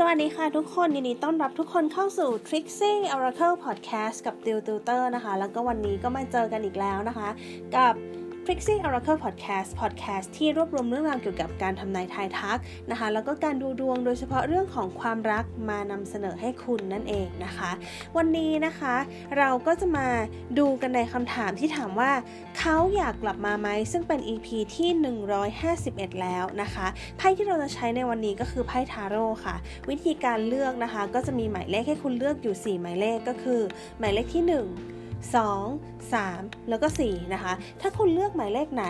สวัสดีค่ะทุกคนยินดีต้อนรับทุกคนเข้าสู่ Trixie Oracle Podcast กับติวติวเตอร์นะคะ แล้วก็วันนี้ก็มาเจอกันอีกแล้วนะคะ กับ Trixie Oracle Podcast Podcast ที่รวบรวมเรื่องราวเกี่ยวกับการทำนายทายทักนะคะ แล้วก็การดูดวงโดยเฉพาะเรื่องของความรักมานำเสนอให้คุณนั่นเองนะคะ วันนี้นะคะ เราก็จะมาดูกันในคำถามที่ถามว่า เขาอยากกลับมาไหมซึ่งเป็น EP ที่ 151 แล้วนะคะไพ่ที่เราจะใช้ในวันนี้ก็คือไพ่ทาโร่ค่ะ วิธีการเลือกนะคะ ก็จะมีหมายเลขให้คุณเลือกอยู่ 4 หมายเลขก็คือ หมายเลขที่ 1 2 3 แล้วก็ 4 นะคะ ถ้าคุณเลือกหมายเลขไหน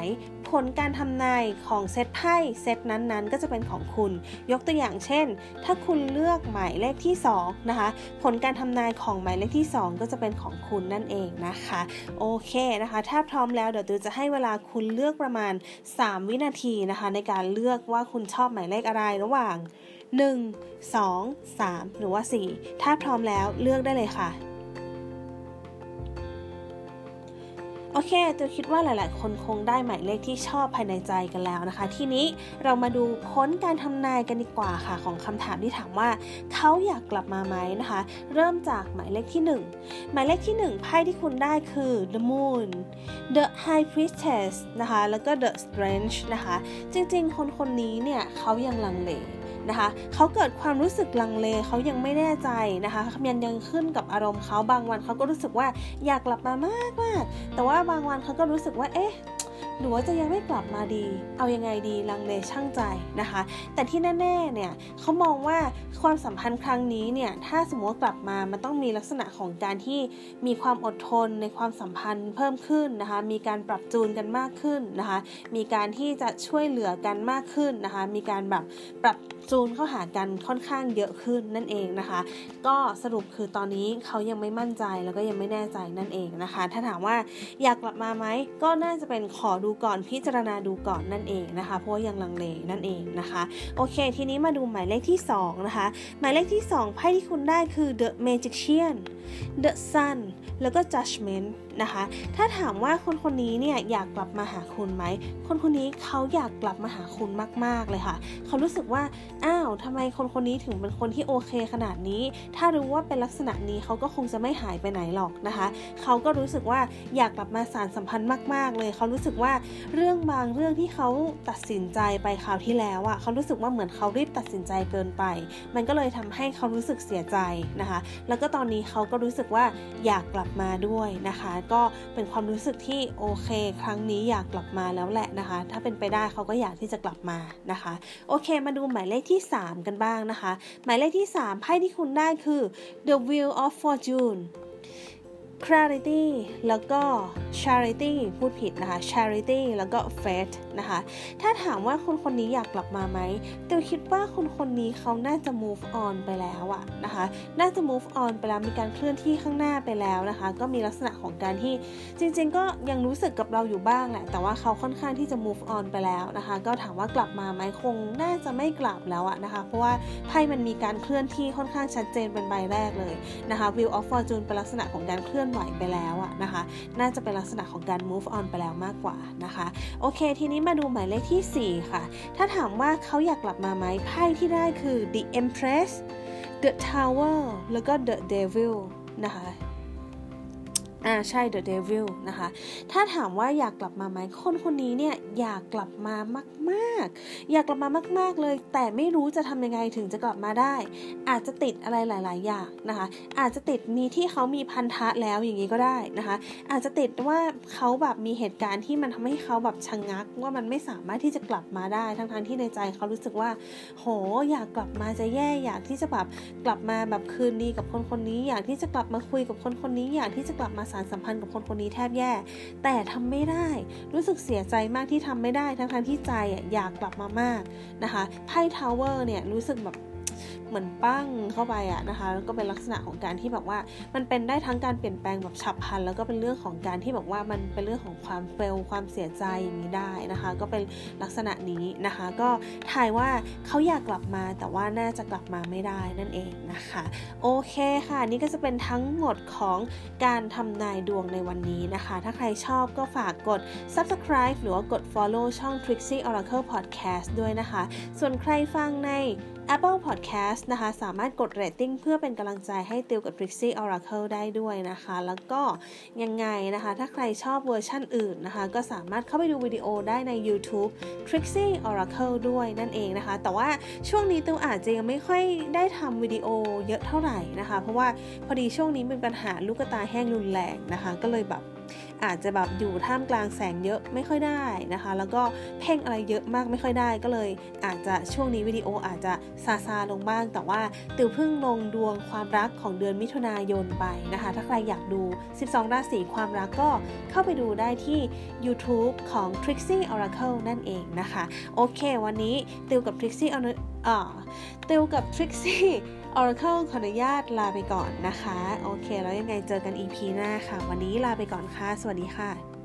ผลการทำนายของเซตไพ่เซตนั้นๆ ก็จะเป็นของคุณ ยกตัวอย่างเช่น ถ้าคุณเลือกหมายเลขที่ 2 นะคะ ผลการทำนายของหมายเลขที่ 2 ก็จะเป็นของคุณนั่นเองนะคะ โอเคนะคะ ถ้าพร้อมแล้วเดี๋ยวตูจะให้เวลาคุณเลือกประมาณ 3 วินาทีนะคะ ในการเลือกว่าคุณชอบหมายเลขอะไรระหว่าง 1 2 3 หรือว่า 4 ถ้าพร้อมแล้วเลือกได้เลยค่ะ โอเคตัวคิดว่าหลาย ๆ คนคงได้หมายเลขที่ชอบภายในใจกันแล้วนะคะ ทีนี้เรามาดูพ้นการทำนายกันดีกว่าค่ะ ของคำถามที่ถามว่าเขาอยากกลับมาไหมนะคะ เริ่มจากหมายเลขที่ 1 หมายเลขที่ 1 ไพ่ที่คุณได้คือ the moon the high priestess นะคะ แล้วก็ the strange นะคะ จริง ๆ คนคนนี้เนี่ยเขายังลังเลนะคะเขาเกิดความรู้สึกลังเลเขายังไม่แน่ใจนะคะมันยังขึ้นกับอารมณ์เขาบางวันเขาก็รู้สึกว่าอยากกลับมามากมากแต่ว่าบางวันเขาก็รู้สึกว่า เอ๊ะ หนูว่าจะยังไม่กลับมาดี เอายังไงดีลังเลช่างใจนะคะ แต่ที่แน่ๆเนี่ยเขามองว่าความสัมพันธ์ครั้งนี้เนี่ยถ้าสมมติว่ากลับมามันต้องมีลักษณะของการที่มีความอดทนในความสัมพันธ์เพิ่มขึ้นนะคะ มีการปรับจูนกันมากขึ้นนะคะ มีการที่จะช่วยเหลือกันมากขึ้นนะคะ มีการแบบปรับจูนเข้าหากันค่อนข้างเยอะขึ้นนั่นเองนะคะ ก็สรุปคือตอนนี้เขายังไม่มั่นใจแล้วก็ยังไม่แน่ใจนั่นเองนะคะ ถ้าถามว่าอยากกลับมาไหมก็น่าจะเป็นขอดูดูก่อนพิจารณาดูก่อนนั่นเองนะคะ เพราะว่ายังลังเลนั่นเองนะคะโอเค ทีนี้มาดูหมายเลขที่ 2 นะคะ หมายเลขที่ 2 ไพ่ที่คุณได้คือ The Magician The Sun แล้วก็ Judgment นะคะ ถ้าถามว่าคนคนนี้เนี่ยอยากกลับมาหาคุณไหม คนคนนี้เขาอยากกลับมาหาคุณมาก ๆ เลยค่ะ เขารู้สึกว่า อ้าวทำไมคนคนนี้ถึงเป็นคนที่โอเคขนาดนี้ ถ้ารู้ว่าเป็นลักษณะนี้เขาก็คงจะไม่หายไปไหนหรอกนะคะ เขาก็รู้สึกว่าอยากกลับมาสารสัมพันธ์มาก ๆ เลย เขารู้สึกว่าเรื่องบางเรื่องที่เขาตัดสินใจไปคราวที่แล้วอะเขารู้สึกว่าเหมือนเขารีบตัดสินใจเกินไป มันก็เลยทำให้เขารู้สึกเสียใจนะคะ แล้วก็ตอนนี้เขาก็รู้สึกว่าอยากกลับมาด้วยนะคะ ก็เป็นความรู้สึกที่โอเค ครั้งนี้อยากกลับมาแล้วแหละนะคะ ถ้าเป็นไปได้เขาก็อยากที่จะกลับมานะคะ โอเค มาดูหมายเลขที่ 3 กันบ้างนะคะ หมายเลขที่ 3ไพ่ที่คุณได้คือ the wheel of fortune clarity แล้วก็ charity พูดผิดนะคะ charity แล้วก็ faith นะคะ ถ้าถามว่าคนคนนี้อยากกลับมาไหมเตวคิดว่าคนคนนี้เขาน่าจะ move on ไปแล้วอะนะคะ น่าจะ move on ไปแล้วมีการเคลื่อนที่ข้างหน้าไปแล้วนะคะ ก็มีลักษณะของการที่จริง ๆ ก็ยังรู้สึกกับเราอยู่บ้างแหละ แต่ว่าเขาค่อนข้างที่จะ move on ไปแล้วนะคะ ก็ถามว่ากลับมาไหมคงน่าจะไม่กลับแล้วอะนะคะ เพราะว่าไพ่มันมีการเคลื่อนที่ค่อนข้างชัดเจนเป็นใบแรกเลยนะคะ wheel of fortune เป็นลักษณะของการเคลื่อนไหวไปแล้วอะนะคะ น่าจะเป็นลักษณะของการ move on ไปแล้วมากกว่านะคะ โอเค ทีนี้มาดูหมายเลขที่ 4 ค่ะ ถ้าถามว่าเขาอยากกลับมาไหมไพ่ที่ได้คือ the empress the tower แล้วก็ the devil นะคะ อ่าใช่ The Devil นะคะ ถ้าถามว่าอยากกลับมาไหมคนคนนี้เนี่ยอยากกลับมามากๆ อยากกลับมามาก ๆเลย แต่ไม่รู้จะทำยังไงถึงจะกลับมาได้ อาจจะติดอะไรหลาย ๆ อย่างนะคะ อาจจะติดมีที่เขามีพันธะแล้วอย่างนี้ก็ได้นะคะ อาจจะติดว่าเขาแบบมีเหตุการณ์ที่มันทำให้เขาแบบชะงงัก ว่ามันไม่สามารถที่จะกลับมาได้ทั้งๆที่ในใจเขารู้สึกว่า โห อยากกลับมาจะแย่อยากที่จะแบบกลับมาแบบคืนดีกับคนคนนี้ อยากที่จะกลับมาคุยกับคนคนนี้ อยากที่จะกลับมาสารสัมพันธ์กับคนคนนี้แทบแย่ แต่ทำไม่ได้ รู้สึกเสียใจมากที่ทำไม่ได้ทั้งๆที่ใจอยากกลับมามากนะคะไพ่ทาวเวอร์เนี่ยรู้สึกแบบ เหมือนปั้งเข้าไปอะนะคะแล้วก็เป็นลักษณะของการที่แบบว่า มันเป็นได้ทั้งการเปลี่ยนแปลงแบบฉับพลัน แล้วก็เป็นเรื่องของการที่แบบว่ามันเป็นเรื่องของความเฟลความเสียใจอย่างนี้ได้นะคะ ก็เป็นลักษณะนี้นะคะ ก็ทายว่าเขาอยากกลับมาแต่ว่าน่าจะกลับมาไม่ได้นั่นเองนะคะ โอเคค่ะ นี่ก็จะเป็นทั้งหมดของการทำนายดวงในวันนี้นะคะ ถ้าใครชอบก็ฝากกด subscribe หรือว่ากด follow ช่อง Trixie Oracle Podcast ด้วยนะคะ ส่วนใครฟังใน Apple Podcast นะคะ สามารถกดเรตติ้งเพื่อเป็นกำลังใจให้ติวกับ Trixie Oracle ได้ด้วยนะคะ แล้วก็ยังไงนะคะ ถ้าใครชอบเวอร์ชั่นอื่นนะคะ ก็สามารถเข้าไปดูวิดีโอได้ใน YouTube Trixie Oracle ด้วยนั่นเองนะคะ แต่ว่าช่วงนี้ติวอาจจะยังไม่ค่อยได้ทำวิดีโอเยอะเท่าไหร่นะคะ เพราะว่าพอดีช่วงนี้มีปัญหาลูกตาแห้งรุนแรงนะคะ ก็เลยแบบ อาจจะแบบอยู่ท่ามกลางแสงเยอะไม่ค่อยได้นะคะ แล้วก็เพ่งอะไรเยอะมากไม่ค่อยได้ ก็เลยอาจจะช่วงนี้วิดีโออาจจะซาซาลงบ้าง แต่ว่าติวเพิ่งลงดวงความรักของเดือนมิถุนายนไปนะคะ ถ้าใครอยากดู 12 ราศีความรักก็เข้าไปดูได้ที่ YouTube ของ Trixie Oracle นั่นเองนะคะ โอเค วันนี้ติวกับ Trixie อ่าติวกับ Trixie Oracle ขออนุญาตลาไปก่อนนะคะ โอเค แล้วยังไงเจอกัน EP หน้าค่ะ วันนี้ลาไปก่อนค่ะ สวัสดีค่ะ